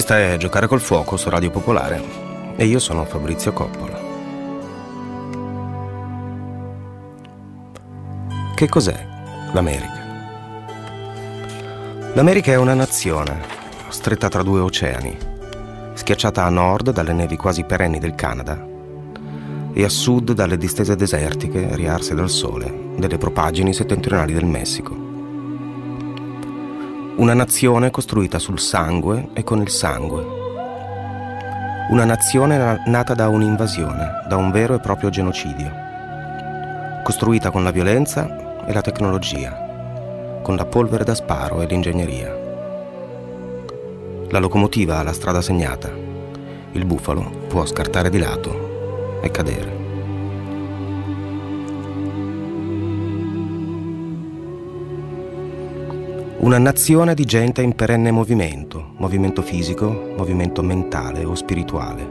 Questa è Giocare col fuoco su Radio Popolare e io sono Fabrizio Coppola. Che cos'è l'America? L'America è una nazione, stretta tra due oceani, schiacciata a nord dalle nevi quasi perenni del Canada e a sud dalle distese desertiche riarse dal sole delle propagini settentrionali del Messico. Una nazione costruita sul sangue e con il sangue. Una nazione nata da un'invasione, da un vero e proprio genocidio. Costruita con la violenza e la tecnologia, con la polvere da sparo e l'ingegneria. La locomotiva ha la strada segnata. Il bufalo può scartare di lato e cadere. Una nazione di gente in perenne movimento, movimento fisico, movimento mentale o spirituale.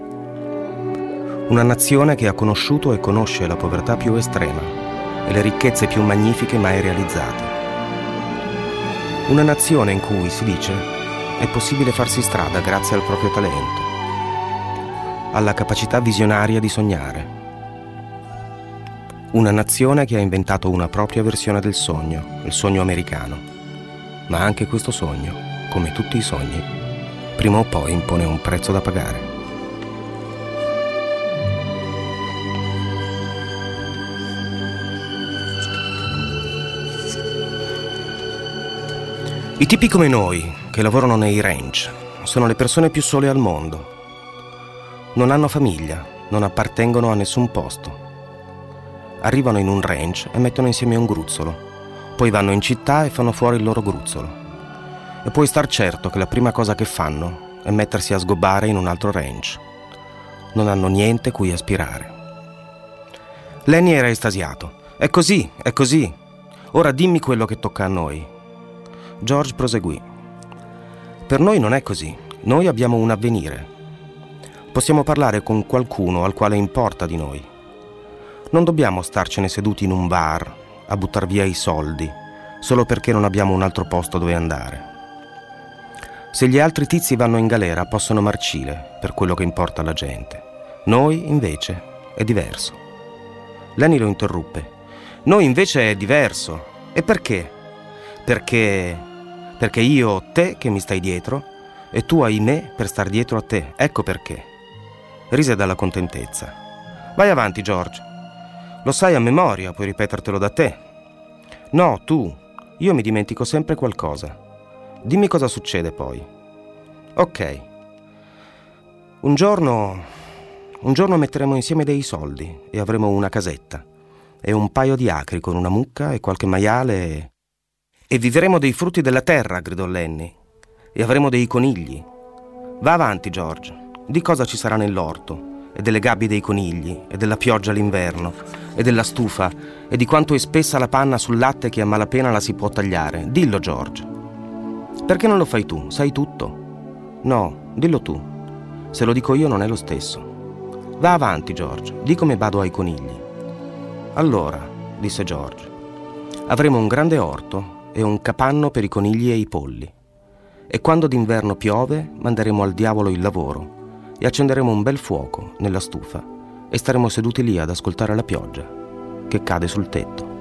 Una nazione che ha conosciuto e conosce la povertà più estrema e le ricchezze più magnifiche mai realizzate. Una nazione in cui, si dice, è possibile farsi strada grazie al proprio talento, alla capacità visionaria di sognare. Una nazione che ha inventato una propria versione del sogno, il sogno americano ma anche questo sogno, come tutti i sogni, prima o poi impone un prezzo da pagare. I tipi come noi, che lavorano nei ranch, sono le persone più sole al mondo. Non hanno famiglia, non appartengono a nessun posto. Arrivano in un ranch e mettono insieme un gruzzolo poi vanno in città e fanno fuori il loro gruzzolo. E puoi star certo che la prima cosa che fanno è mettersi a sgobbare in un altro range. Non hanno niente cui aspirare. Lenny era estasiato. È così, è così. Ora dimmi quello che tocca a noi. George proseguì. Per noi non è così. Noi abbiamo un avvenire. Possiamo parlare con qualcuno al quale importa di noi. Non dobbiamo starcene seduti in un bar a buttar via i soldi solo perché non abbiamo un altro posto dove andare. Se gli altri tizi vanno in galera possono marcire per quello che importa alla gente. Noi invece è diverso. Lenny lo interruppe. Noi invece è diverso. E perché? Perché perché io ho te che mi stai dietro e tu hai me per star dietro a te. Ecco perché. Rise dalla contentezza. Vai avanti, George. Lo sai a memoria, puoi ripetertelo da te. No, tu. Io mi dimentico sempre qualcosa. Dimmi cosa succede poi. Ok. Un giorno... Un giorno metteremo insieme dei soldi e avremo una casetta e un paio di acri con una mucca e qualche maiale e... E vivremo dei frutti della terra, gridò Lenny. E avremo dei conigli. Va avanti, George. Di cosa ci sarà nell'orto e delle gabbie dei conigli, e della pioggia all'inverno, e della stufa, e di quanto è spessa la panna sul latte che a malapena la si può tagliare. Dillo, George. Perché non lo fai tu? Sai tutto? No, dillo tu. Se lo dico io non è lo stesso. Va avanti, George, di come vado ai conigli. Allora, disse George, avremo un grande orto e un capanno per i conigli e i polli. E quando d'inverno piove, manderemo al diavolo il lavoro e accenderemo un bel fuoco nella stufa e staremo seduti lì ad ascoltare la pioggia che cade sul tetto.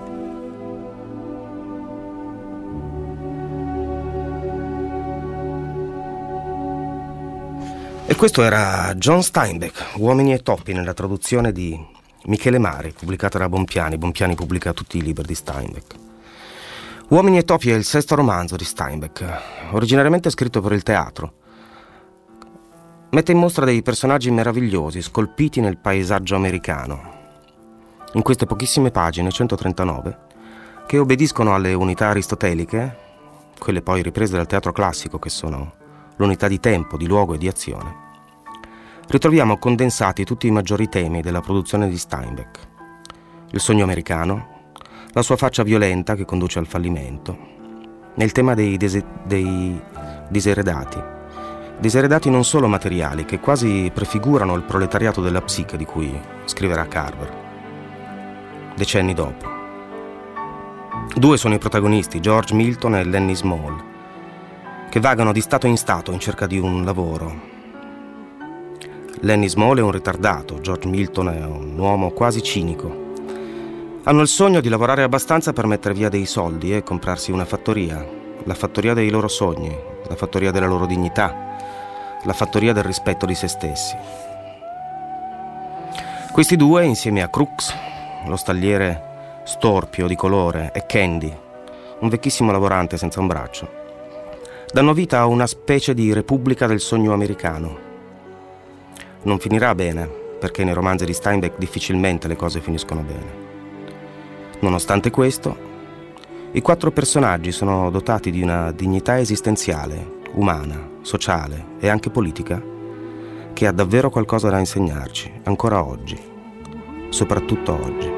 E questo era John Steinbeck, Uomini e Toppi, nella traduzione di Michele Mari, pubblicata da Bompiani. Bompiani pubblica tutti i libri di Steinbeck. Uomini e Topi è il sesto romanzo di Steinbeck, originariamente scritto per il teatro mette in mostra dei personaggi meravigliosi scolpiti nel paesaggio americano. In queste pochissime pagine, 139, che obbediscono alle unità aristoteliche, quelle poi riprese dal teatro classico che sono l'unità di tempo, di luogo e di azione, ritroviamo condensati tutti i maggiori temi della produzione di Steinbeck. Il sogno americano, la sua faccia violenta che conduce al fallimento, nel tema dei, dese- dei diseredati, diseredati non solo materiali, che quasi prefigurano il proletariato della psiche di cui scriverà Carver, decenni dopo. Due sono i protagonisti, George Milton e Lenny Small. che vagano di stato in stato in cerca di un lavoro. Lenny Small è un ritardato, George Milton è un uomo quasi cinico. Hanno il sogno di lavorare abbastanza per mettere via dei soldi e comprarsi una fattoria, la fattoria dei loro sogni, la fattoria della loro dignità, la fattoria del rispetto di se stessi. Questi due, insieme a Crooks, lo stagliere storpio di colore, e Candy, un vecchissimo lavorante senza un braccio, danno vita a una specie di repubblica del sogno americano. Non finirà bene, perché nei romanzi di Steinbeck difficilmente le cose finiscono bene. Nonostante questo, i quattro personaggi sono dotati di una dignità esistenziale, umana, sociale e anche politica, che ha davvero qualcosa da insegnarci, ancora oggi, soprattutto oggi.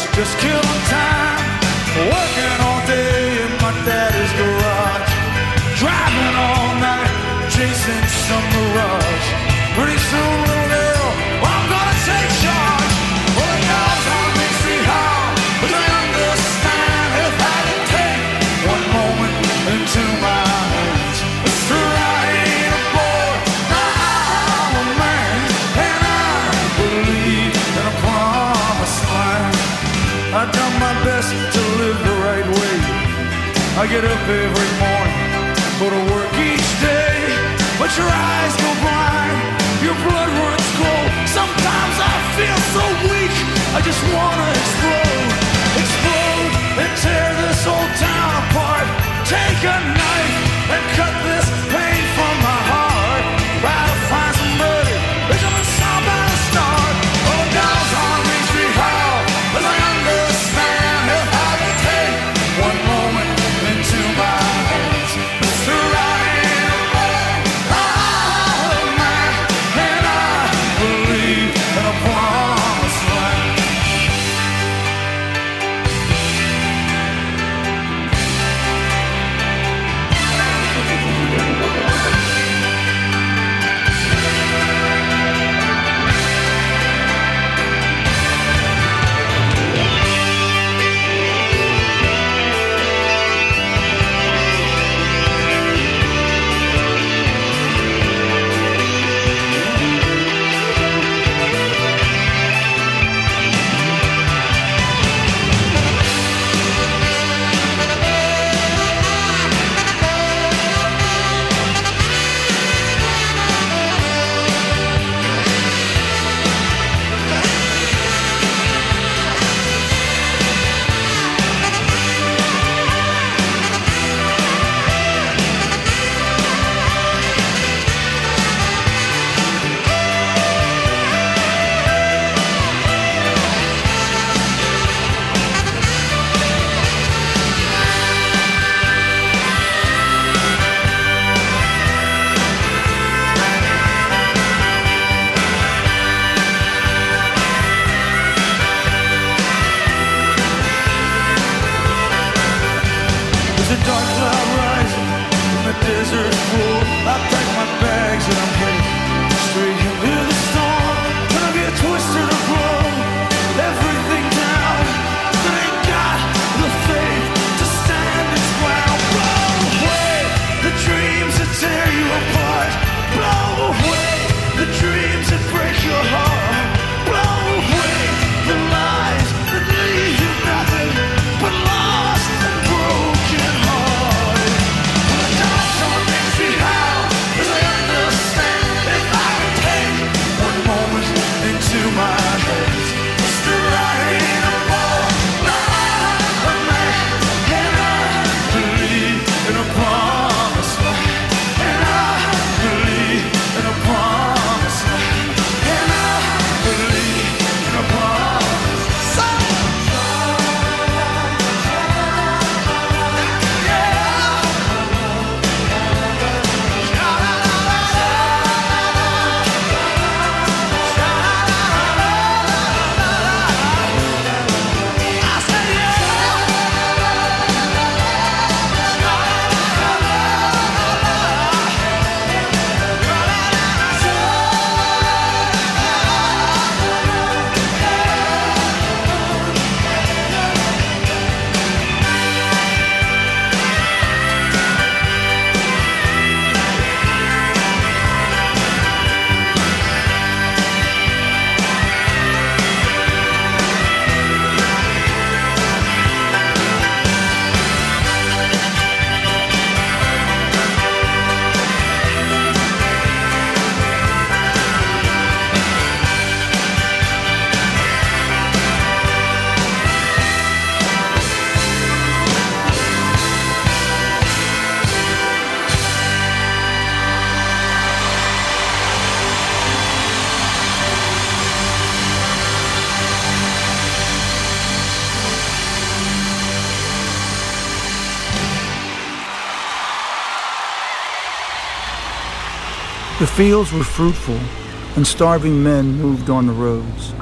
Just killing time, working all day in my daddy's garage, driving all night, chasing some mirage. Pretty soon. I get up every morning, go to work each day, but your eyes go blind, your blood runs cold. Sometimes I feel so weak, I just wanna explode, explode and tear this old town apart. Take a knife and cut. Fields were fruitful, and starving men moved on the roads.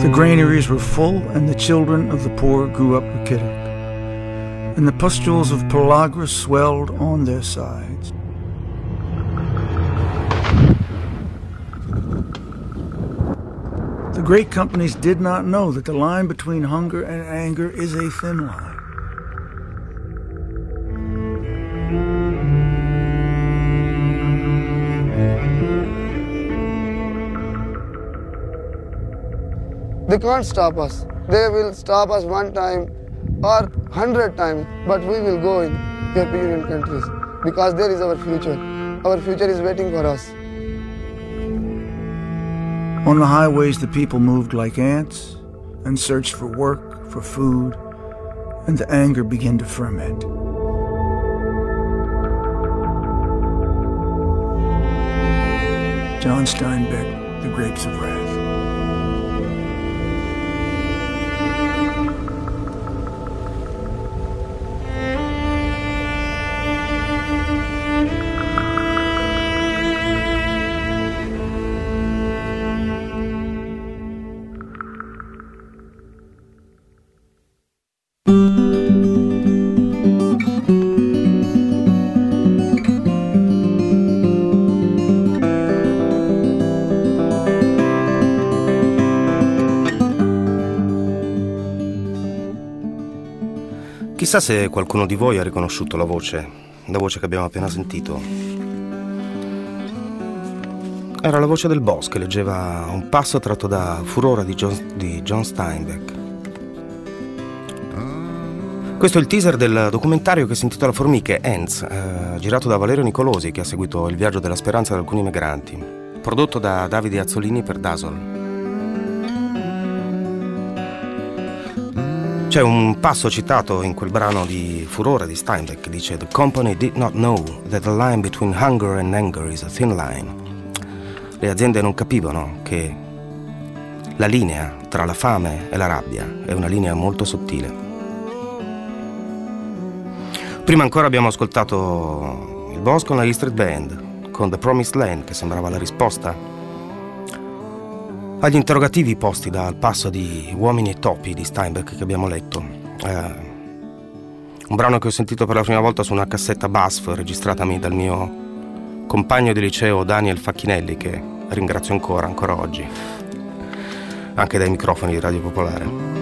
The granaries were full, and the children of the poor grew up rachitic, and the pustules of pellagra swelled on their sides. Great companies did not know that the line between hunger and anger is a thin line. They can't stop us. They will stop us one time or hundred times, but we will go in European countries because there is our future. Our future is waiting for us. On the highways, the people moved like ants and searched for work, for food, and the anger began to ferment. John Steinbeck, The Grapes of Wrath. Chissà se qualcuno di voi ha riconosciuto la voce, la voce che abbiamo appena sentito. Era la voce del boss che leggeva un passo tratto da Furora di John, di John Steinbeck. Questo è il teaser del documentario che si intitola Formiche, Ends, eh, girato da Valerio Nicolosi che ha seguito il viaggio della speranza di alcuni migranti, prodotto da Davide Azzolini per Dasol. C'è un passo citato in quel brano di Furore di Steinbeck che dice The company did not know that the line between hunger and anger is a thin line. Le aziende non capivano che la linea tra la fame e la rabbia è una linea molto sottile. Prima ancora abbiamo ascoltato il boss con la E Street Band, con The Promised Land che sembrava la risposta agli interrogativi posti dal passo di Uomini e Topi di Steinbeck che abbiamo letto. Eh, un brano che ho sentito per la prima volta su una cassetta BASF registratami dal mio compagno di liceo Daniel Facchinelli che ringrazio ancora, ancora oggi, anche dai microfoni di Radio Popolare.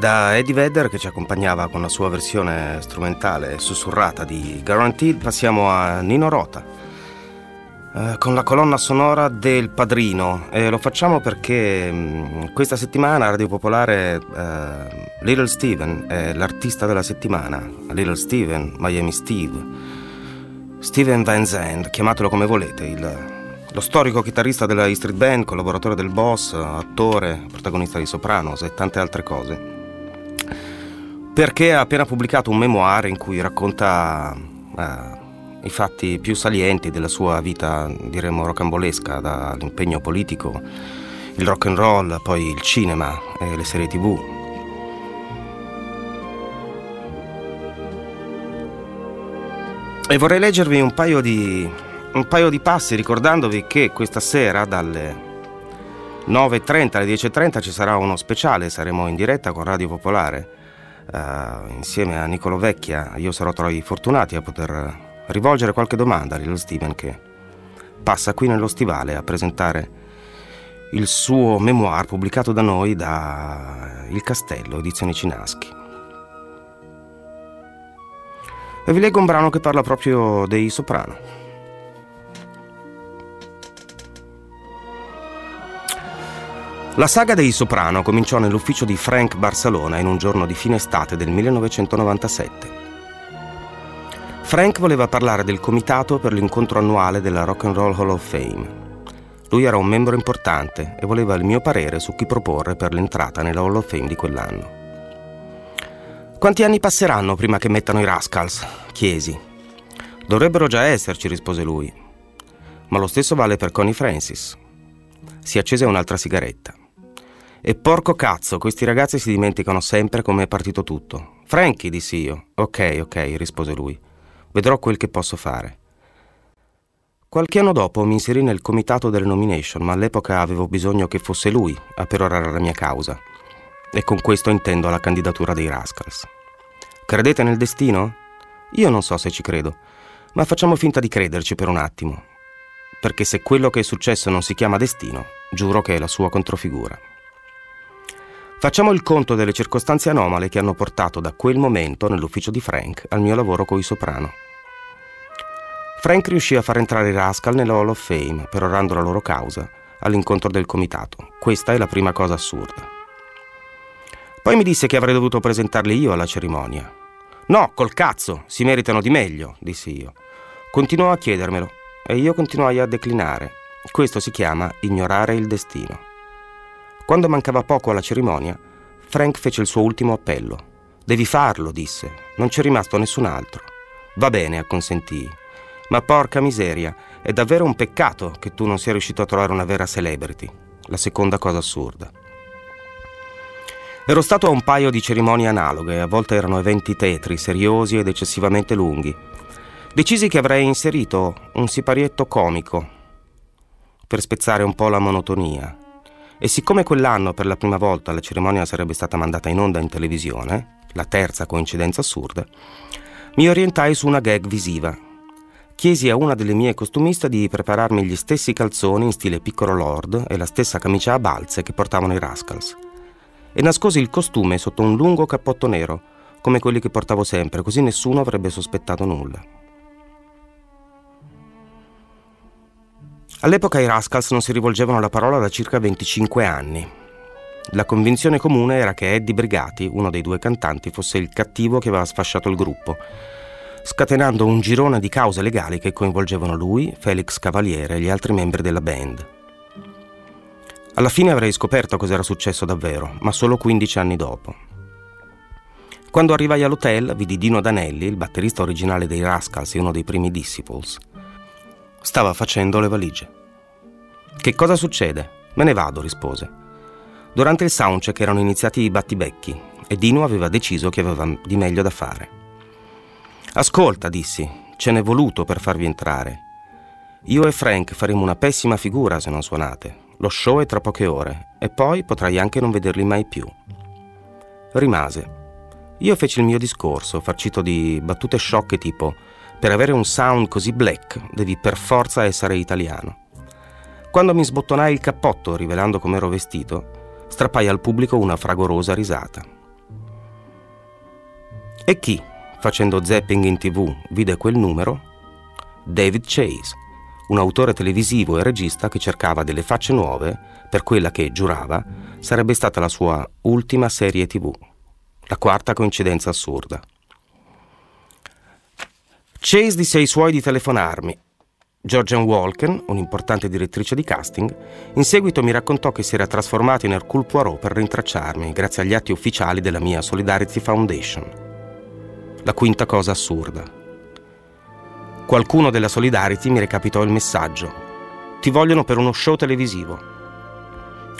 Da Eddie Vedder che ci accompagnava con la sua versione strumentale sussurrata di Guaranteed passiamo a Nino Rota eh, con la colonna sonora del Padrino. E lo facciamo perché mm, questa settimana a Radio Popolare eh, Little Steven è l'artista della settimana. Little Steven, Miami Steve. Steven Van Zandt, chiamatelo come volete il lo storico chitarrista della E Street Band, collaboratore del boss, attore, protagonista di Sopranos e tante altre cose perché ha appena pubblicato un memoir in cui racconta eh, i fatti più salienti della sua vita, diremmo rocambolesca, dall'impegno politico, il rock and roll, poi il cinema e le serie tv. E vorrei leggervi un paio di, un paio di passi ricordandovi che questa sera dalle 9.30 alle 10.30 ci sarà uno speciale, saremo in diretta con Radio Popolare Uh, insieme a Nicolo Vecchia io sarò tra i fortunati a poter rivolgere qualche domanda a Little Steven che passa qui nello stivale a presentare il suo memoir pubblicato da noi da Il Castello, edizione Cinaschi. E vi leggo un brano che parla proprio dei soprano. La saga dei Soprano cominciò nell'ufficio di Frank Barsalona in un giorno di fine estate del 1997. Frank voleva parlare del comitato per l'incontro annuale della Rock and Roll Hall of Fame. Lui era un membro importante e voleva il mio parere su chi proporre per l'entrata nella Hall of Fame di quell'anno. Quanti anni passeranno prima che mettano i Rascals? chiesi. Dovrebbero già esserci, rispose lui. Ma lo stesso vale per Connie Francis. Si accese un'altra sigaretta. E porco cazzo, questi ragazzi si dimenticano sempre come è partito tutto. Frankie, dissi io. Ok, ok, rispose lui. Vedrò quel che posso fare. Qualche anno dopo mi inserì nel comitato delle nomination, ma all'epoca avevo bisogno che fosse lui a perorare la mia causa. E con questo intendo la candidatura dei Rascals. Credete nel destino? Io non so se ci credo, ma facciamo finta di crederci per un attimo. Perché se quello che è successo non si chiama destino, giuro che è la sua controfigura. Facciamo il conto delle circostanze anomale che hanno portato da quel momento nell'ufficio di Frank al mio lavoro coi soprano. Frank riuscì a far entrare i Rascal nella Hall of Fame, perorando la loro causa, all'incontro del comitato. Questa è la prima cosa assurda. Poi mi disse che avrei dovuto presentarli io alla cerimonia. No, col cazzo, si meritano di meglio, dissi io. Continuò a chiedermelo e io continuai a declinare. Questo si chiama ignorare il destino. Quando mancava poco alla cerimonia, Frank fece il suo ultimo appello. Devi farlo, disse. Non c'è rimasto nessun altro. Va bene, acconsentì. Ma porca miseria, è davvero un peccato che tu non sia riuscito a trovare una vera celebrity. La seconda cosa assurda. Ero stato a un paio di cerimonie analoghe, a volte erano eventi tetri, seriosi ed eccessivamente lunghi. Decisi che avrei inserito un siparietto comico per spezzare un po' la monotonia e siccome quell'anno per la prima volta la cerimonia sarebbe stata mandata in onda in televisione, la terza coincidenza assurda, mi orientai su una gag visiva. Chiesi a una delle mie costumiste di prepararmi gli stessi calzoni in stile piccolo lord e la stessa camicia a balze che portavano i Rascals. E nascosi il costume sotto un lungo cappotto nero, come quelli che portavo sempre, così nessuno avrebbe sospettato nulla. All'epoca i Rascals non si rivolgevano la parola da circa 25 anni. La convinzione comune era che Eddie Brigati, uno dei due cantanti, fosse il cattivo che aveva sfasciato il gruppo, scatenando un girone di cause legali che coinvolgevano lui, Felix Cavaliere e gli altri membri della band. Alla fine avrei scoperto cos'era successo davvero, ma solo 15 anni dopo. Quando arrivai all'hotel vidi Dino Danelli, il batterista originale dei Rascals e uno dei primi Disciples, Stava facendo le valigie. Che cosa succede? Me ne vado, rispose. Durante il soundcheck erano iniziati i battibecchi e Dino aveva deciso che aveva di meglio da fare. Ascolta, dissi, ce n'è voluto per farvi entrare. Io e Frank faremo una pessima figura se non suonate. Lo show è tra poche ore e poi potrai anche non vederli mai più. Rimase. Io feci il mio discorso, farcito di battute sciocche tipo per avere un sound così black devi per forza essere italiano. Quando mi sbottonai il cappotto rivelando com'ero vestito, strappai al pubblico una fragorosa risata. E chi, facendo zapping in tv, vide quel numero? David Chase, un autore televisivo e regista che cercava delle facce nuove per quella che, giurava, sarebbe stata la sua ultima serie tv. La quarta coincidenza assurda. Chase disse ai suoi di telefonarmi. Georgian Walken, un'importante direttrice di casting, in seguito mi raccontò che si era trasformato in Hercule Poirot per rintracciarmi grazie agli atti ufficiali della mia Solidarity Foundation. La quinta cosa assurda. Qualcuno della Solidarity mi recapitò il messaggio. Ti vogliono per uno show televisivo.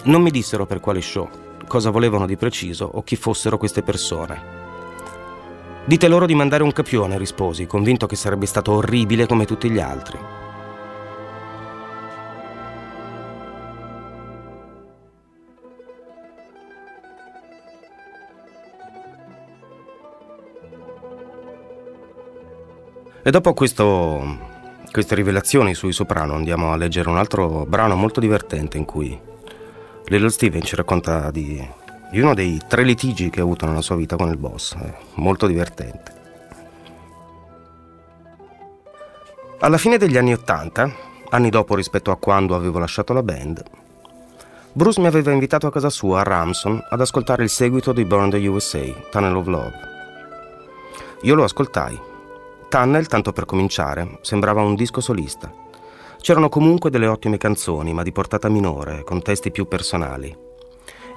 Non mi dissero per quale show, cosa volevano di preciso o chi fossero queste persone. Dite loro di mandare un capione, risposi, convinto che sarebbe stato orribile come tutti gli altri. E dopo questo, queste rivelazioni sui soprano andiamo a leggere un altro brano molto divertente in cui Little Steven ci racconta di di uno dei tre litigi che ha avuto nella sua vita con il boss. È molto divertente. Alla fine degli anni Ottanta, anni dopo rispetto a quando avevo lasciato la band, Bruce mi aveva invitato a casa sua a Ramson ad ascoltare il seguito di Burn the USA, Tunnel of Love. Io lo ascoltai. Tunnel, tanto per cominciare, sembrava un disco solista. C'erano comunque delle ottime canzoni, ma di portata minore, con testi più personali.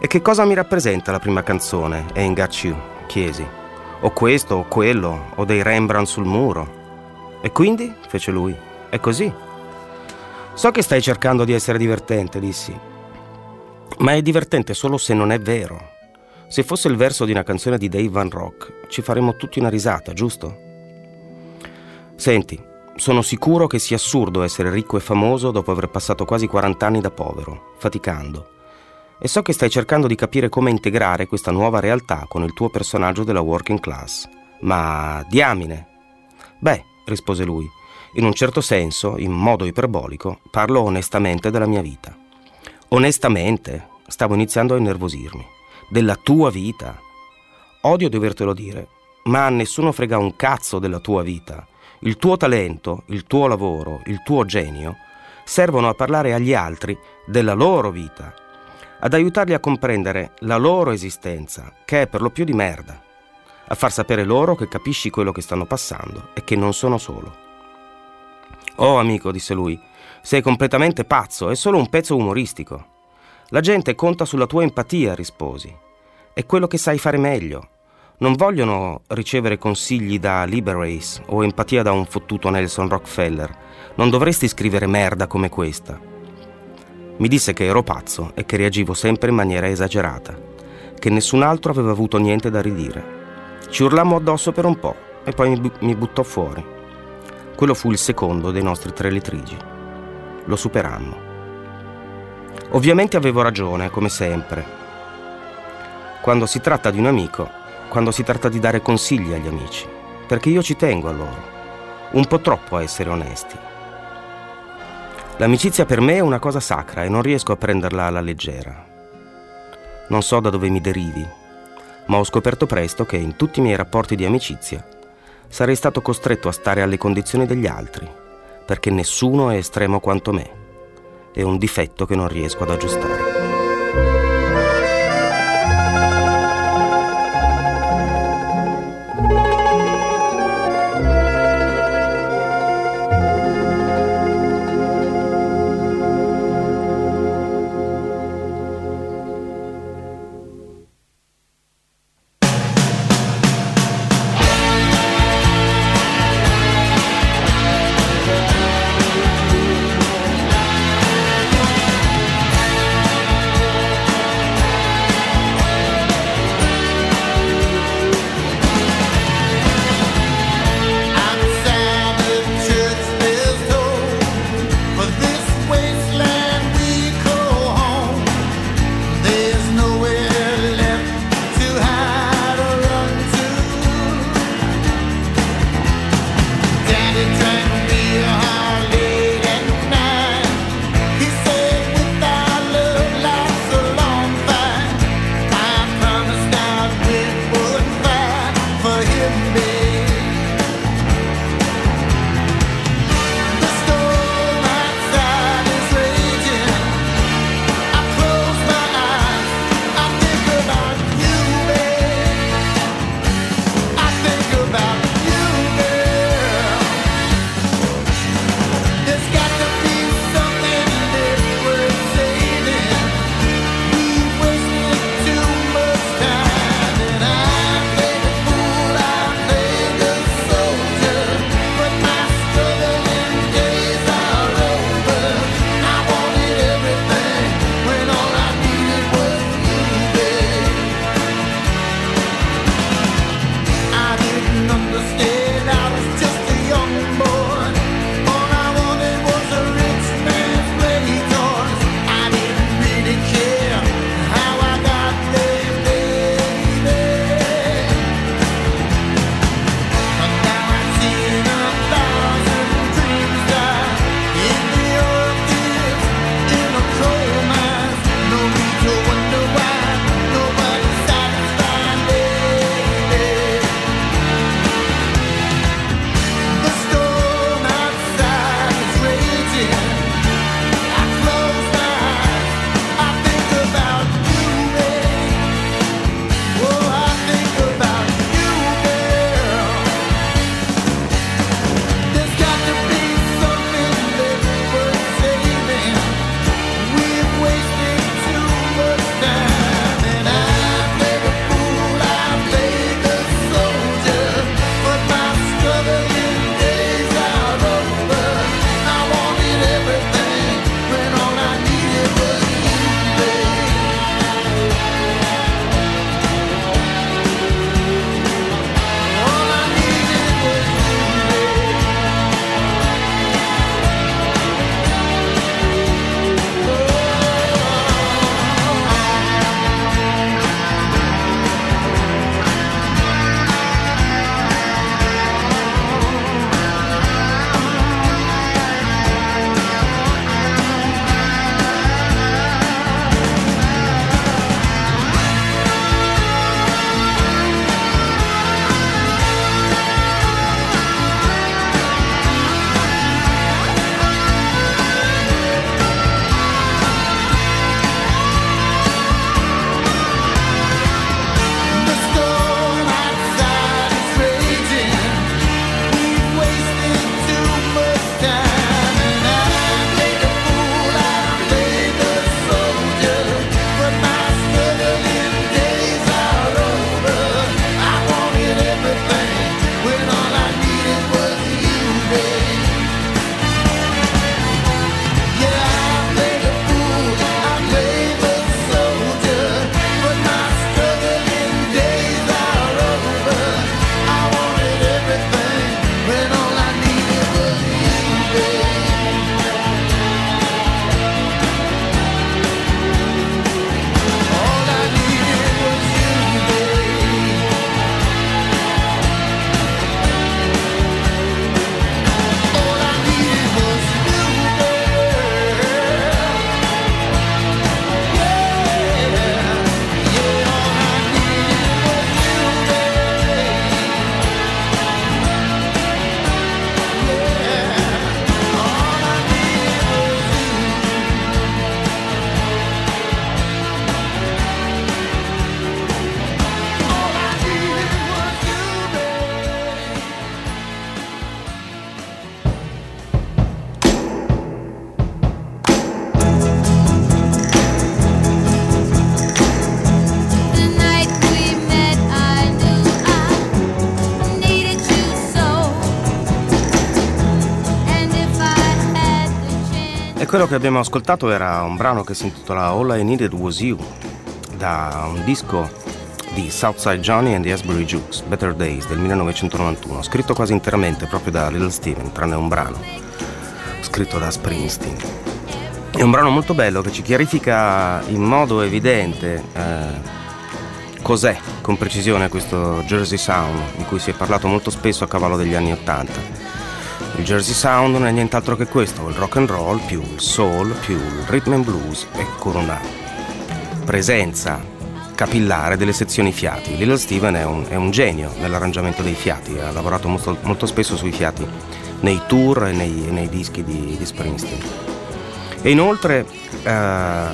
E che cosa mi rappresenta la prima canzone, Ain't Got You? chiesi. O questo, o quello, o dei Rembrandt sul muro. E quindi? fece lui. È così. So che stai cercando di essere divertente, dissi. Ma è divertente solo se non è vero. Se fosse il verso di una canzone di Dave Van Rock, ci faremmo tutti una risata, giusto? Senti, sono sicuro che sia assurdo essere ricco e famoso dopo aver passato quasi 40 anni da povero, faticando. E so che stai cercando di capire come integrare questa nuova realtà con il tuo personaggio della working class. Ma diamine! Beh, rispose lui. In un certo senso, in modo iperbolico, parlo onestamente della mia vita. Onestamente, stavo iniziando a innervosirmi. Della tua vita. Odio dovertelo dire, ma a nessuno frega un cazzo della tua vita. Il tuo talento, il tuo lavoro, il tuo genio servono a parlare agli altri della loro vita, ad aiutarli a comprendere la loro esistenza, che è per lo più di merda a far sapere loro che capisci quello che stanno passando e che non sono solo. Oh amico, disse lui, sei completamente pazzo, è solo un pezzo umoristico. La gente conta sulla tua empatia, risposi. È quello che sai fare meglio. Non vogliono ricevere consigli da Liberace o empatia da un fottuto Nelson Rockefeller. Non dovresti scrivere merda come questa. Mi disse che ero pazzo e che reagivo sempre in maniera esagerata, che nessun altro aveva avuto niente da ridire. Ci urlammo addosso per un po' e poi mi, bu- mi buttò fuori. Quello fu il secondo dei nostri tre litigi. Lo superammo. Ovviamente avevo ragione, come sempre. Quando si tratta di un amico, quando si tratta di dare consigli agli amici, perché io ci tengo a loro, un po' troppo a essere onesti. L'amicizia per me è una cosa sacra e non riesco a prenderla alla leggera. Non so da dove mi derivi, ma ho scoperto presto che in tutti i miei rapporti di amicizia sarei stato costretto a stare alle condizioni degli altri, perché nessuno è estremo quanto me. È un difetto che non riesco ad aggiustare. Che abbiamo ascoltato era un brano che si intitola All I Needed Was You, da un disco di Southside Johnny and the Asbury Jukes, Better Days del 1991, scritto quasi interamente proprio da Little Steven, tranne un brano, scritto da Springsteen. È un brano molto bello che ci chiarifica in modo evidente eh, cos'è con precisione questo Jersey Sound, di cui si è parlato molto spesso a cavallo degli anni Ottanta. Il Jersey Sound non è nient'altro che questo, il rock and roll più il soul più il rhythm and blues e con una presenza capillare delle sezioni fiati. Little Steven è un, è un genio nell'arrangiamento dei fiati, ha lavorato molto, molto spesso sui fiati nei tour e nei, nei dischi di, di, Springsteen. E inoltre eh,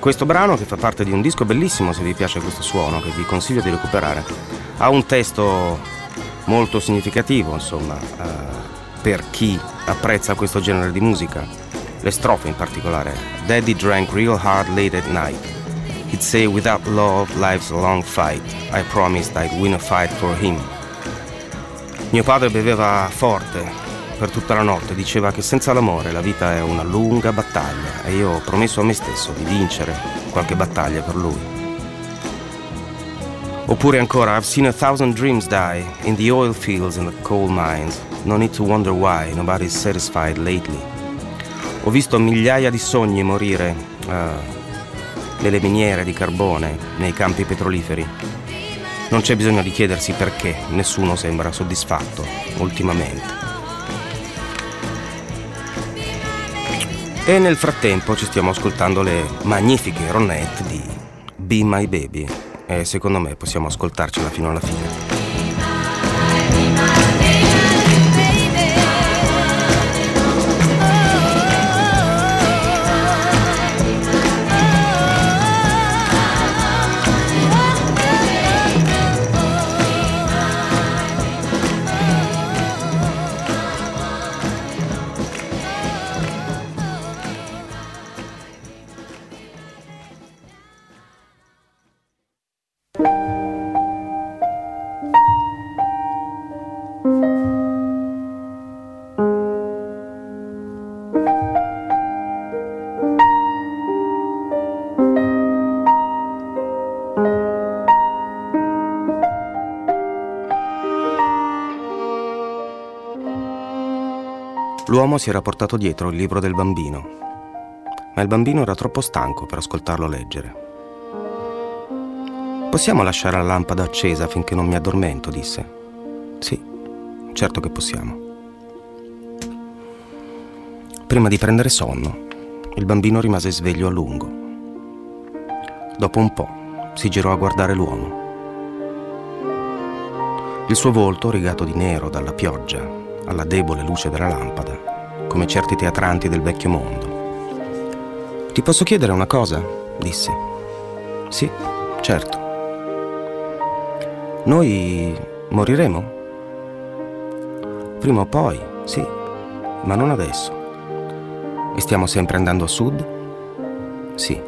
questo brano, che fa parte di un disco bellissimo se vi piace questo suono, che vi consiglio di recuperare, ha un testo molto significativo, insomma. Eh, per chi apprezza questo genere di musica. Le strofe in particolare. Daddy drank real hard late at night. He'd say without love life's a long fight. I promised I'd win a fight for him. Mio padre beveva forte per tutta la notte, diceva che senza l'amore la vita è una lunga battaglia e io ho promesso a me stesso di vincere qualche battaglia per lui. Oppure ancora, I've seen a thousand dreams die in the oil fields and the coal mines. No need to wonder why nobody's satisfied lately. Ho visto migliaia di sogni morire uh, nelle miniere di carbone, nei campi petroliferi. Non c'è bisogno di chiedersi perché nessuno sembra soddisfatto ultimamente. E nel frattempo ci stiamo ascoltando le magnifiche ronette di Be My Baby e secondo me possiamo ascoltarcela fino alla fine. L'uomo si era portato dietro il libro del bambino, ma il bambino era troppo stanco per ascoltarlo leggere. Possiamo lasciare la lampada accesa finché non mi addormento, disse. Sì, certo che possiamo. Prima di prendere sonno, il bambino rimase sveglio a lungo. Dopo un po' si girò a guardare l'uomo. Il suo volto, rigato di nero dalla pioggia, alla debole luce della lampada, come certi teatranti del vecchio mondo. Ti posso chiedere una cosa? disse. Sì, certo. Noi moriremo? Prima o poi, sì, ma non adesso. E stiamo sempre andando a sud? Sì.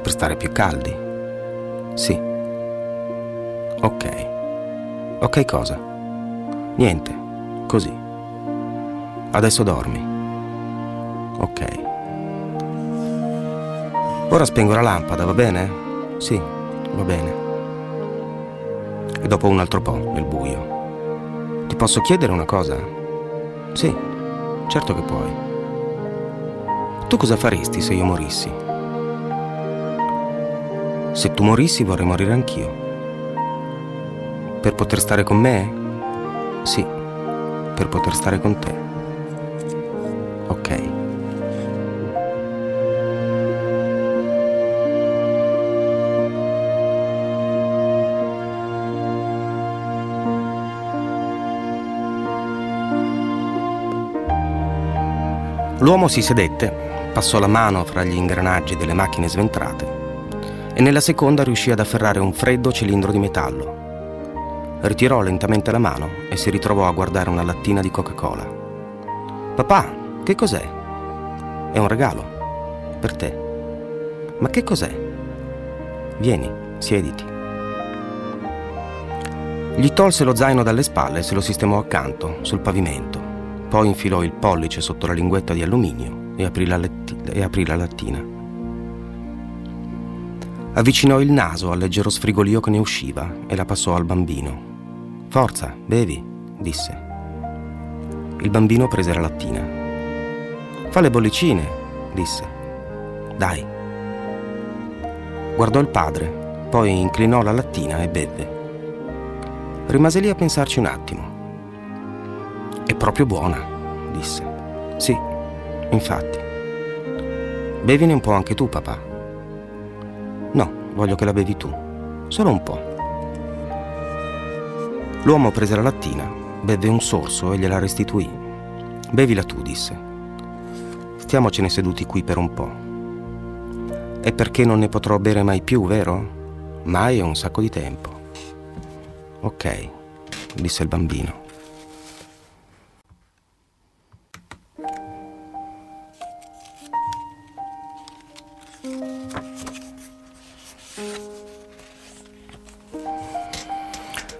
Per stare più caldi? Sì. Ok. Ok cosa? Niente, così. Adesso dormi. Ok. Ora spengo la lampada, va bene? Sì, va bene. E dopo un altro po', nel buio. Ti posso chiedere una cosa? Sì, certo che puoi. Tu cosa faresti se io morissi? Se tu morissi vorrei morire anch'io. Per poter stare con me? Sì, per poter stare con te. Ok. L'uomo si sedette, passò la mano fra gli ingranaggi delle macchine sventrate e nella seconda riuscì ad afferrare un freddo cilindro di metallo ritirò lentamente la mano e si ritrovò a guardare una lattina di Coca-Cola. Papà, che cos'è? È un regalo. Per te. Ma che cos'è? Vieni, siediti. Gli tolse lo zaino dalle spalle e se lo sistemò accanto, sul pavimento. Poi infilò il pollice sotto la linguetta di alluminio e aprì la, letti- e aprì la lattina. Avvicinò il naso al leggero sfrigolio che ne usciva e la passò al bambino. Forza, bevi, disse. Il bambino prese la lattina. Fa le bollicine, disse. Dai. Guardò il padre, poi inclinò la lattina e bevve. Rimase lì a pensarci un attimo. È proprio buona, disse. Sì, infatti. Bevine un po' anche tu, papà. Voglio che la bevi tu. Solo un po'. L'uomo prese la lattina, bevve un sorso e gliela restituì. Bevila tu, disse. Stiamocene seduti qui per un po'. È perché non ne potrò bere mai più, vero? Mai è un sacco di tempo. Ok, disse il bambino.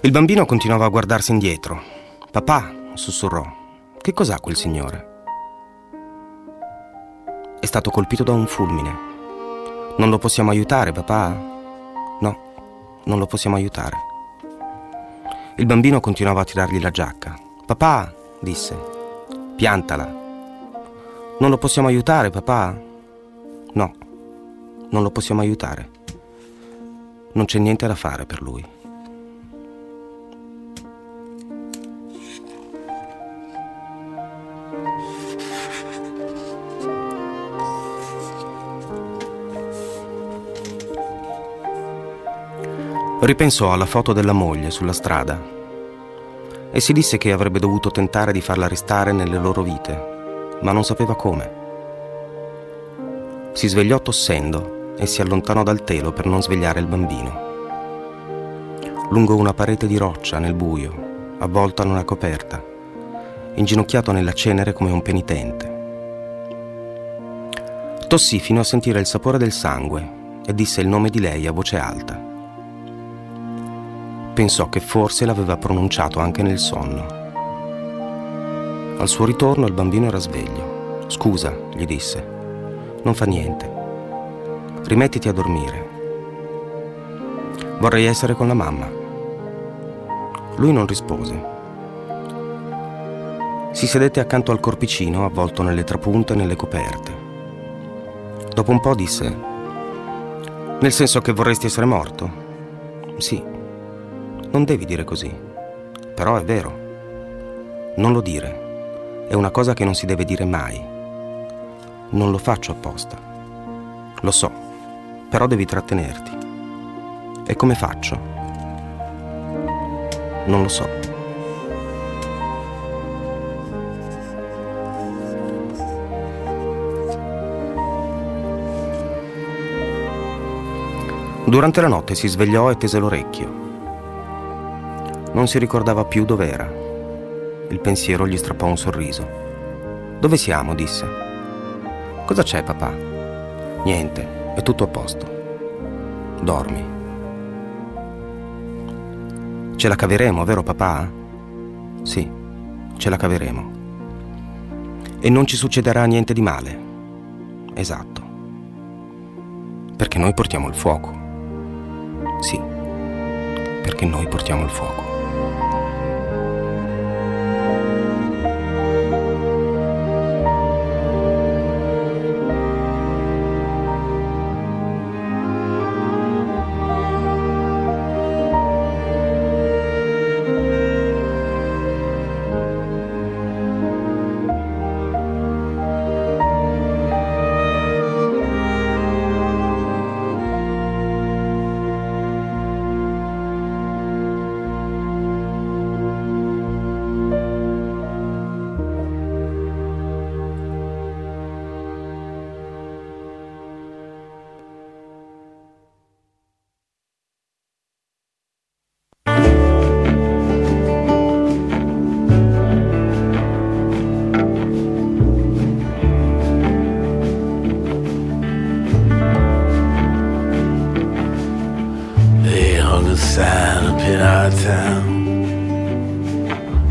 Il bambino continuava a guardarsi indietro. Papà, sussurrò, che cos'ha quel signore? È stato colpito da un fulmine. Non lo possiamo aiutare, papà? No, non lo possiamo aiutare. Il bambino continuava a tirargli la giacca. Papà, disse, piantala. Non lo possiamo aiutare, papà? No, non lo possiamo aiutare. Non c'è niente da fare per lui. Ripensò alla foto della moglie sulla strada e si disse che avrebbe dovuto tentare di farla restare nelle loro vite, ma non sapeva come. Si svegliò tossendo e si allontanò dal telo per non svegliare il bambino. Lungo una parete di roccia nel buio, avvolto in una coperta, inginocchiato nella cenere come un penitente. Tossì fino a sentire il sapore del sangue e disse il nome di lei a voce alta pensò che forse l'aveva pronunciato anche nel sonno. Al suo ritorno il bambino era sveglio. Scusa, gli disse. Non fa niente. Rimettiti a dormire. Vorrei essere con la mamma. Lui non rispose. Si sedette accanto al corpicino avvolto nelle trapunte e nelle coperte. Dopo un po' disse, nel senso che vorresti essere morto? Sì, non devi dire così. Però è vero. Non lo dire. È una cosa che non si deve dire mai. Non lo faccio apposta. Lo so, però devi trattenerti. E come faccio? Non lo so. Durante la notte si svegliò e tese l'orecchio. Non si ricordava più dov'era. Il pensiero gli strappò un sorriso. Dove siamo? disse. Cosa c'è, papà? Niente, è tutto a posto. Dormi. Ce la caveremo, vero papà? Sì, ce la caveremo. E non ci succederà niente di male. Esatto. Perché noi portiamo il fuoco. Sì, perché noi portiamo il fuoco.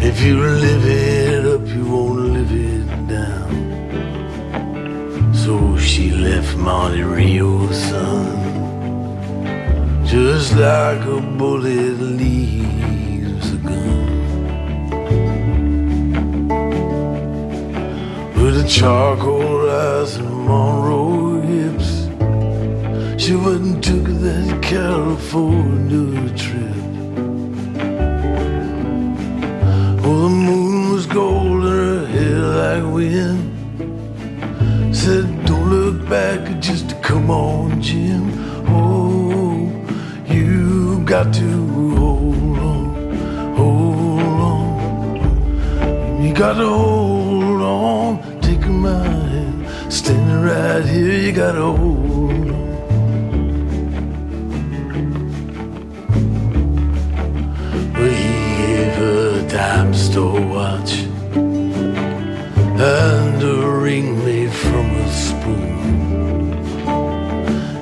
If you live it up, you won't live it down. So she left Monte Rio, son. Just like a bullet leaves a gun. With a charcoal eyes and Monroe hips, she and took that California trip. Like. Said, don't look back, just come on, Jim. Oh, you got to hold on, hold on. You got to hold on, take my hand. Standing right here, you got to hold on. Well, he gave her a dime store watch and a ring made from a spoon.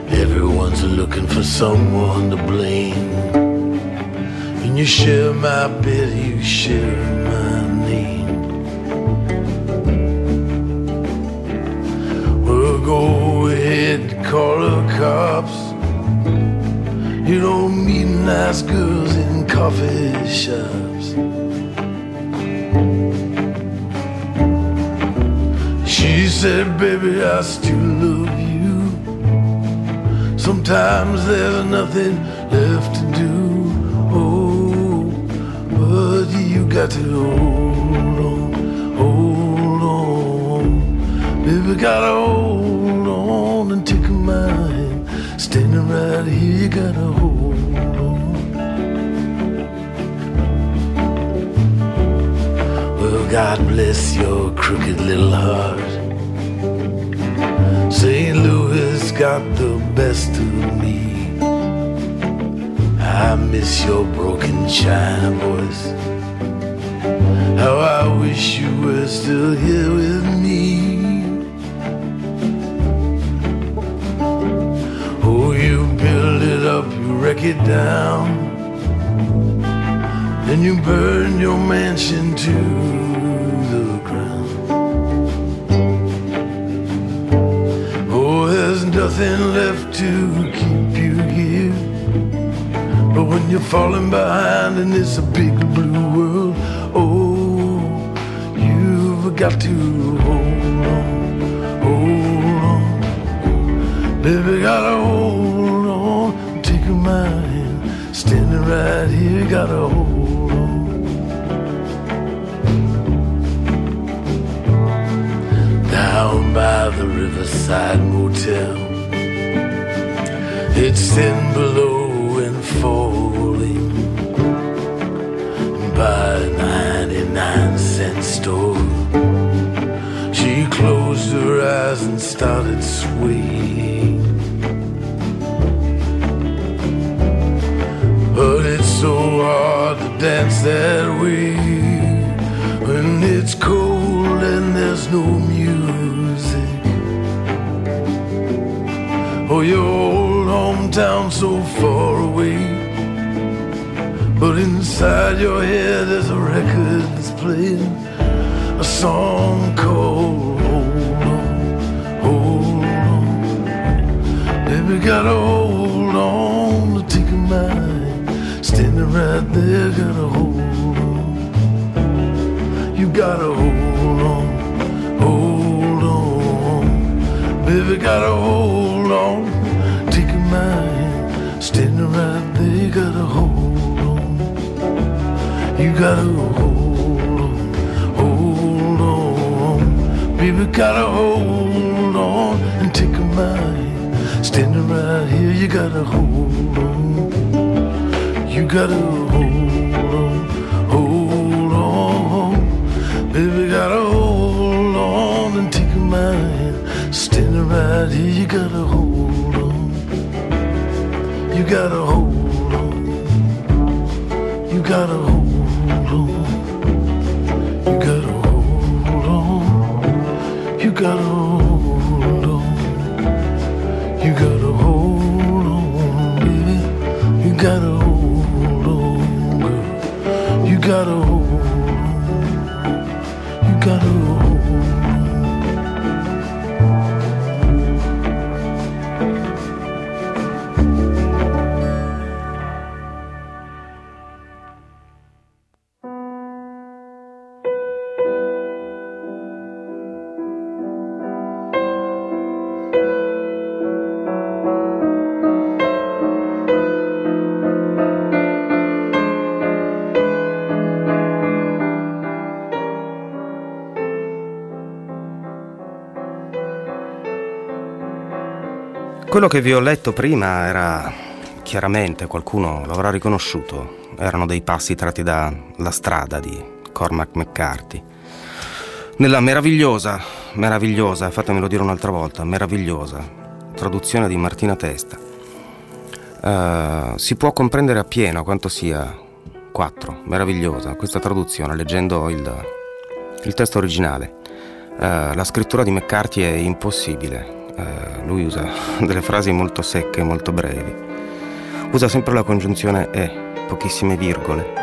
Everyone's looking for someone to blame. When you share my bed, you share my name. Well, go ahead, call the cops. You don't meet nice girls in coffee shops. Said, baby, I still love you. Sometimes there's nothing left to do. Oh, but you got to hold on, hold on. Baby, gotta hold on and take my hand. Standing right here, you gotta hold on. Well, God bless your crooked little heart. St. Louis got the best of me. I miss your broken china voice. How I wish you were still here with me. Oh, you build it up, you wreck it down. Then you burn your mansion to nothing left to keep you here. But when you're falling behind in this big blue world, oh, you've got to hold on, hold on. Baby, gotta hold on, take my hand, standing right here, gotta hold on. Down by the riverside motel, it's thin below and falling by a 99 cent store. She closed her eyes and started swaying. But it's so hard to dance that way when it's cold and there's no music. Oh, your hometown so far away. But inside your head there's a record that's playing a song called Hold On, Hold On. Baby, gotta hold on to take a mind. Standing right there, gotta hold on. You gotta hold on, hold on. Baby, gotta hold gotta hold on, hold on. Baby, gotta hold on and take a mind. Standing right here, you gotta hold on. You gotta hold on, hold on. Baby, gotta hold on and take my hand. Standing right here, you gotta hold on. You gotta hold on. You gotta hold gotta hold on. You gotta hold on, baby. You gotta hold on, girl. You gotta Quello che vi ho letto prima era chiaramente, qualcuno l'avrà riconosciuto, erano dei passi tratti da La strada di Cormac McCarthy. Nella meravigliosa, meravigliosa, fatemelo dire un'altra volta, meravigliosa traduzione di Martina Testa. Uh, si può comprendere appieno quanto sia 4, meravigliosa questa traduzione leggendo il, il testo originale. Uh, la scrittura di McCarthy è impossibile, eh, lui usa delle frasi molto secche, molto brevi. Usa sempre la congiunzione e, pochissime virgole.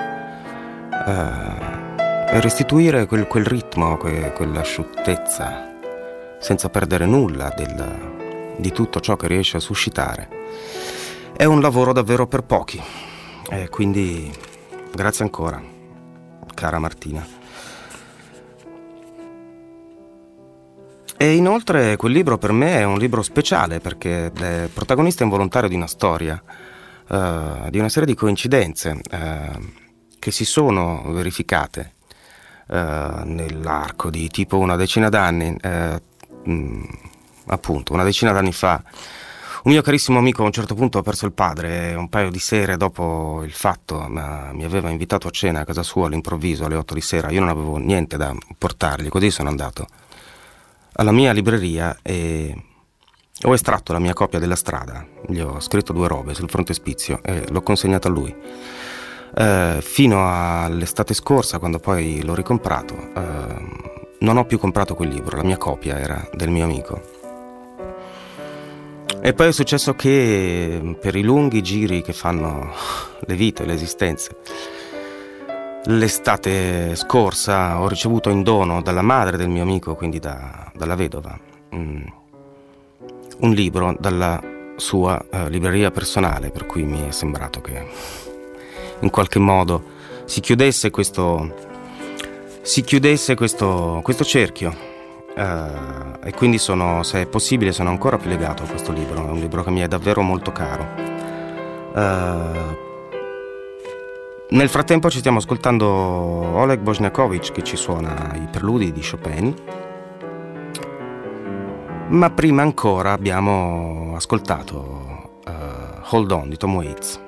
Eh, restituire quel, quel ritmo, que, quell'asciuttezza, senza perdere nulla del, di tutto ciò che riesce a suscitare, è un lavoro davvero per pochi. E quindi grazie ancora, cara Martina. E inoltre quel libro per me è un libro speciale perché è protagonista involontario di una storia, uh, di una serie di coincidenze uh, che si sono verificate uh, nell'arco di tipo una decina d'anni, mh, mm, appunto una decina d'anni fa. Un mio carissimo amico a un certo punto ha perso il padre e un paio di sere dopo il fatto mi aveva invitato a cena a casa sua all'improvviso alle 8 di sera. Io non avevo niente da portargli, così sono andato alla mia libreria e ho estratto la mia copia della strada, gli ho scritto due robe sul frontespizio e l'ho consegnata a lui. Eh, fino all'estate scorsa, quando poi l'ho ricomprato, eh, non ho più comprato quel libro, la mia copia era del mio amico. E poi è successo che per i lunghi giri che fanno le vite, le esistenze, L'estate scorsa ho ricevuto in dono dalla madre del mio amico, quindi da, dalla vedova, mm, un libro dalla sua uh, libreria personale, per cui mi è sembrato che in qualche modo si chiudesse questo, si chiudesse questo, questo cerchio. Uh, e quindi sono, se è possibile, sono ancora più legato a questo libro. È un libro che mi è davvero molto caro. Uh, nel frattempo ci stiamo ascoltando Oleg Bosniakovic che ci suona i preludi di Chopin. Ma prima ancora abbiamo ascoltato uh, Hold On di Tom Waits.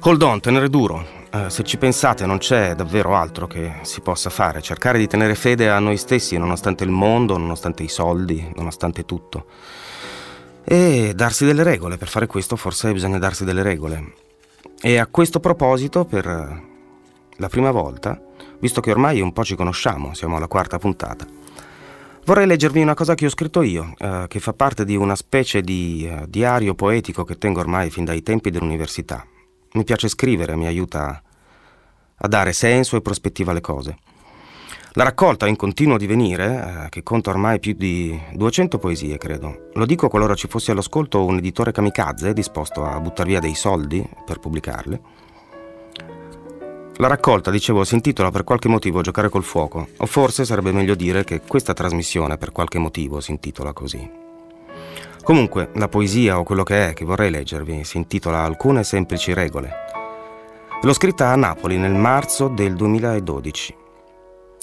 Hold On, tenere duro. Uh, se ci pensate non c'è davvero altro che si possa fare, cercare di tenere fede a noi stessi nonostante il mondo, nonostante i soldi, nonostante tutto. E darsi delle regole, per fare questo forse bisogna darsi delle regole. E a questo proposito, per la prima volta, visto che ormai un po' ci conosciamo, siamo alla quarta puntata, vorrei leggervi una cosa che ho scritto io, eh, che fa parte di una specie di eh, diario poetico che tengo ormai fin dai tempi dell'università. Mi piace scrivere, mi aiuta a dare senso e prospettiva alle cose. La raccolta in continuo divenire, eh, che conta ormai più di 200 poesie, credo. Lo dico qualora ci fosse all'ascolto un editore kamikaze disposto a buttare via dei soldi per pubblicarle. La raccolta, dicevo, si intitola per qualche motivo Giocare col fuoco, o forse sarebbe meglio dire che questa trasmissione per qualche motivo si intitola così. Comunque, la poesia o quello che è che vorrei leggervi si intitola Alcune semplici regole. L'ho scritta a Napoli nel marzo del 2012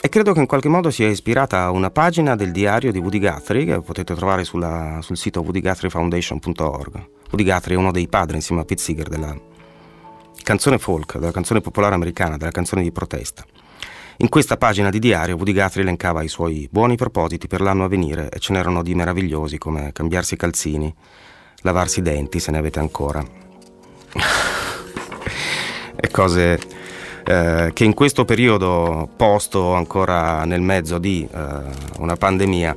e credo che in qualche modo sia ispirata a una pagina del diario di Woody Guthrie che potete trovare sulla, sul sito woodyguthriefoundation.org. Woody Guthrie è uno dei padri insieme a Pete Seeger della canzone folk, della canzone popolare americana, della canzone di protesta. In questa pagina di diario Woody Guthrie elencava i suoi buoni propositi per l'anno a venire e ce n'erano di meravigliosi come cambiarsi i calzini, lavarsi i denti se ne avete ancora. e cose eh, che in questo periodo posto ancora nel mezzo di eh, una pandemia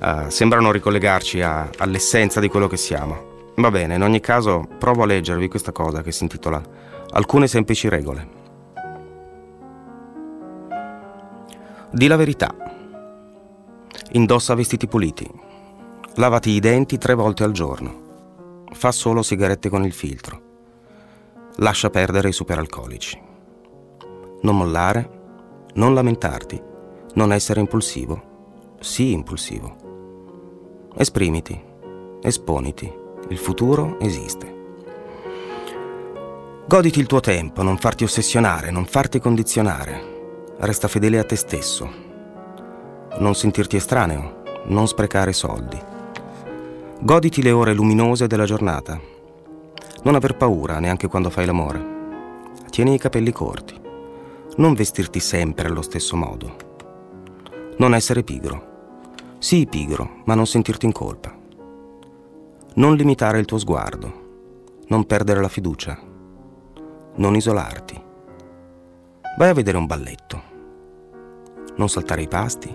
eh, sembrano ricollegarci a, all'essenza di quello che siamo. Va bene, in ogni caso provo a leggervi questa cosa che si intitola Alcune semplici regole. Di la verità. Indossa vestiti puliti. Lavati i denti tre volte al giorno. Fa solo sigarette con il filtro. Lascia perdere i superalcolici non mollare, non lamentarti, non essere impulsivo, sii impulsivo. Esprimiti, esponiti, il futuro esiste. Goditi il tuo tempo, non farti ossessionare, non farti condizionare. Resta fedele a te stesso. Non sentirti estraneo, non sprecare soldi. Goditi le ore luminose della giornata. Non aver paura neanche quando fai l'amore. Tieni i capelli corti. Non vestirti sempre allo stesso modo. Non essere pigro. Sii pigro, ma non sentirti in colpa. Non limitare il tuo sguardo. Non perdere la fiducia. Non isolarti. Vai a vedere un balletto. Non saltare i pasti.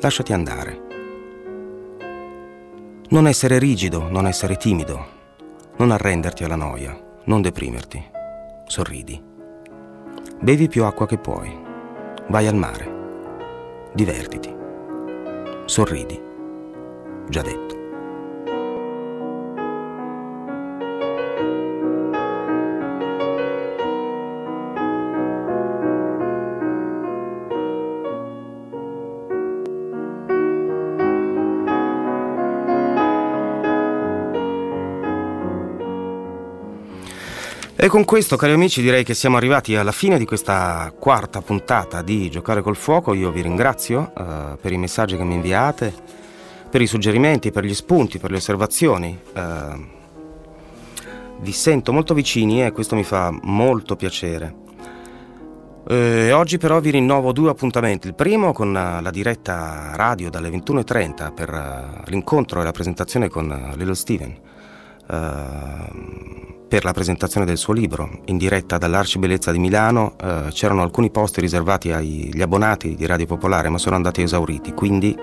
Lasciati andare. Non essere rigido, non essere timido. Non arrenderti alla noia. Non deprimerti. Sorridi. Bevi più acqua che puoi. Vai al mare. Divertiti. Sorridi. Già detto. E con questo, cari amici, direi che siamo arrivati alla fine di questa quarta puntata di Giocare col fuoco. Io vi ringrazio uh, per i messaggi che mi inviate, per i suggerimenti, per gli spunti, per le osservazioni. Uh, vi sento molto vicini e questo mi fa molto piacere. Eh, oggi però vi rinnovo due appuntamenti. Il primo con la diretta radio dalle 21.30 per uh, l'incontro e la presentazione con Little Steven. Uh, per la presentazione del suo libro. In diretta dall'Arcibellezza di Milano eh, c'erano alcuni posti riservati agli abbonati di Radio Popolare ma sono andati esauriti. Quindi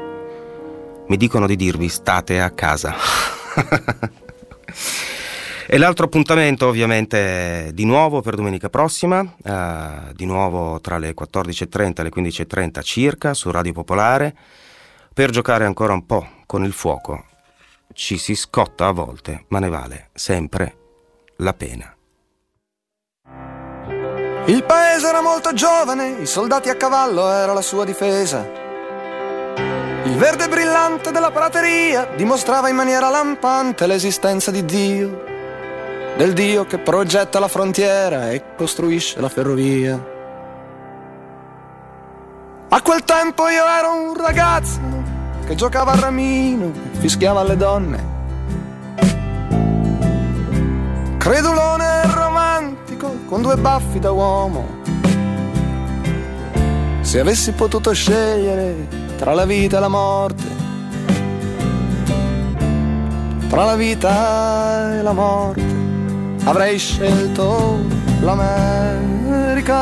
mi dicono di dirvi state a casa. E l'altro appuntamento ovviamente di nuovo per domenica prossima eh, di nuovo tra le 14.30 e le 15.30 circa su Radio Popolare per giocare ancora un po' con il fuoco ci si scotta a volte ma ne vale sempre la pena. Il paese era molto giovane, i soldati a cavallo era la sua difesa. Il verde brillante della prateria dimostrava in maniera lampante l'esistenza di Dio, del Dio che progetta la frontiera e costruisce la ferrovia. A quel tempo io ero un ragazzo che giocava a ramino, fischiava alle donne Credulone e romantico con due baffi da uomo. Se avessi potuto scegliere tra la vita e la morte, tra la vita e la morte, avrei scelto l'America.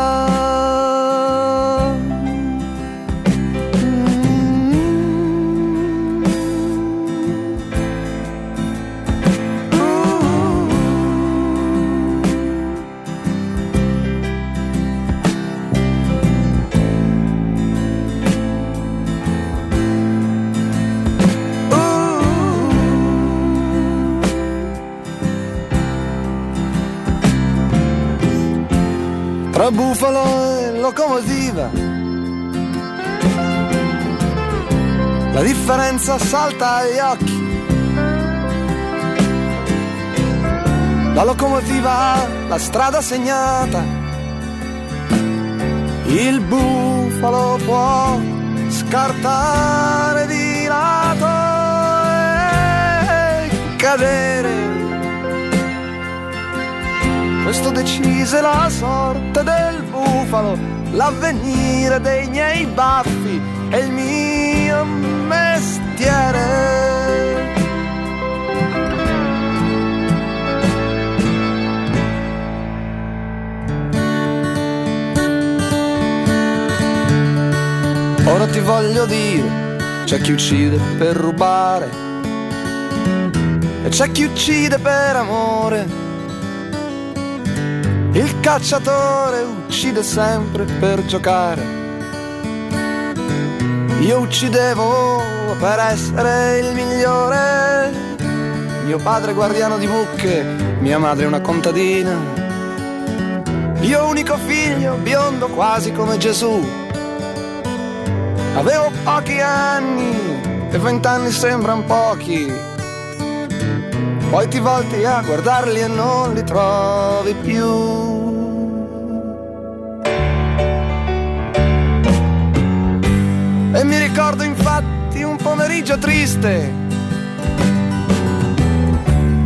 Tra bufalo e locomotiva. La differenza salta agli occhi. La locomotiva ha la strada segnata. Il bufalo può scartare di lato e cadere questo decise la sorte del bufalo, l'avvenire dei miei baffi e il mio mestiere. Ora ti voglio dire, c'è chi uccide per rubare e c'è chi uccide per amore il cacciatore uccide sempre per giocare. Io uccidevo per essere il migliore. Mio padre guardiano di mucche, mia madre una contadina. Io unico figlio, biondo quasi come Gesù. Avevo pochi anni e vent'anni sembrano pochi poi ti volti a guardarli e non li trovi più. E mi ricordo infatti un pomeriggio triste,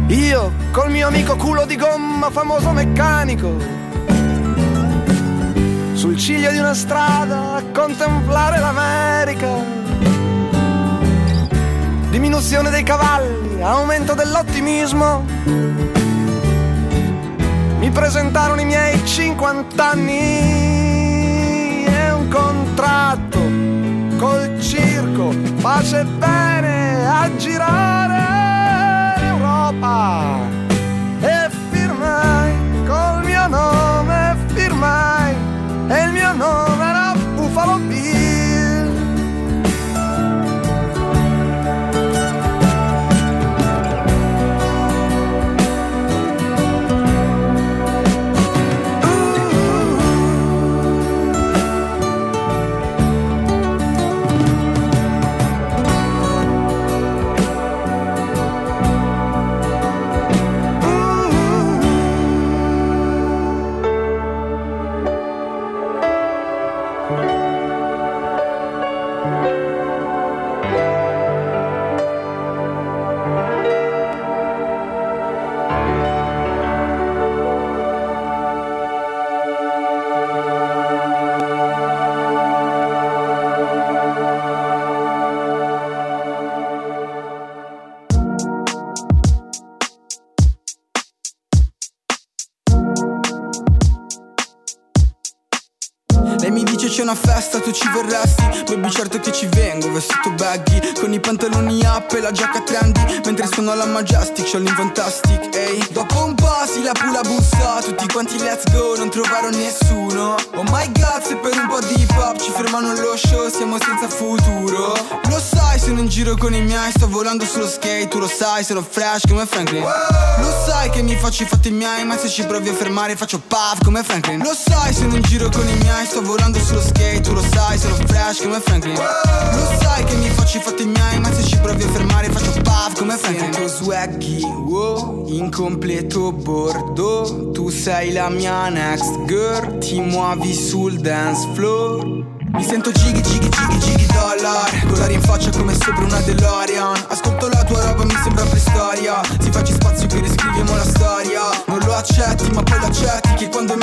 Io col mio amico culo di gomma, famoso meccanico, sul ciglio di una strada a contemplare l'America. Diminuzione dei cavalli, aumento dell'ottimismo. Mi presentarono i miei 50 anni e un contratto col circo, pace bene a girare l'Europa. E firmai col mio nome, firmai, e il mio nome era Buffalo Bill. Ci verresti Baby certo che ci vengo, vestito baggy Con i pantaloni up e la giacca trendy Mentre suono alla Majestic, c'ho l'infantastic, ehi. Dopo un po' si la pula bussa Tutti quanti let's go, non trovarono nessuno. Oh my god, se per un po' di hip hop Ci fermano lo show, siamo senza futuro. Lo sai, sono in giro con i miei Sto volando sullo skate, tu lo sai Sono fresh come Franklin. Lo sai che mi faccio i fatti miei Ma se ci provi a fermare faccio puff come Franklin. Lo sai, sono in giro con i miei Sto volando sullo skate, tu lo sai Sono fresh come Franklin. Lo sai che mi faccio i fatti miei Ma se ci provi a fermare faccio puff come Franklin Sento swaggy, wow In completo bordo. Tu sei la mia next girl Ti muovi sul dance floor. Mi sento gigi gigi gigi gigi dollar. Con l'aria in faccia come sopra una DeLorean. Ascolto la tua roba mi sembra preistoria. Si facci spazio che riscriviamo la storia. Non lo accetti ma poi lo accetti Che quando mi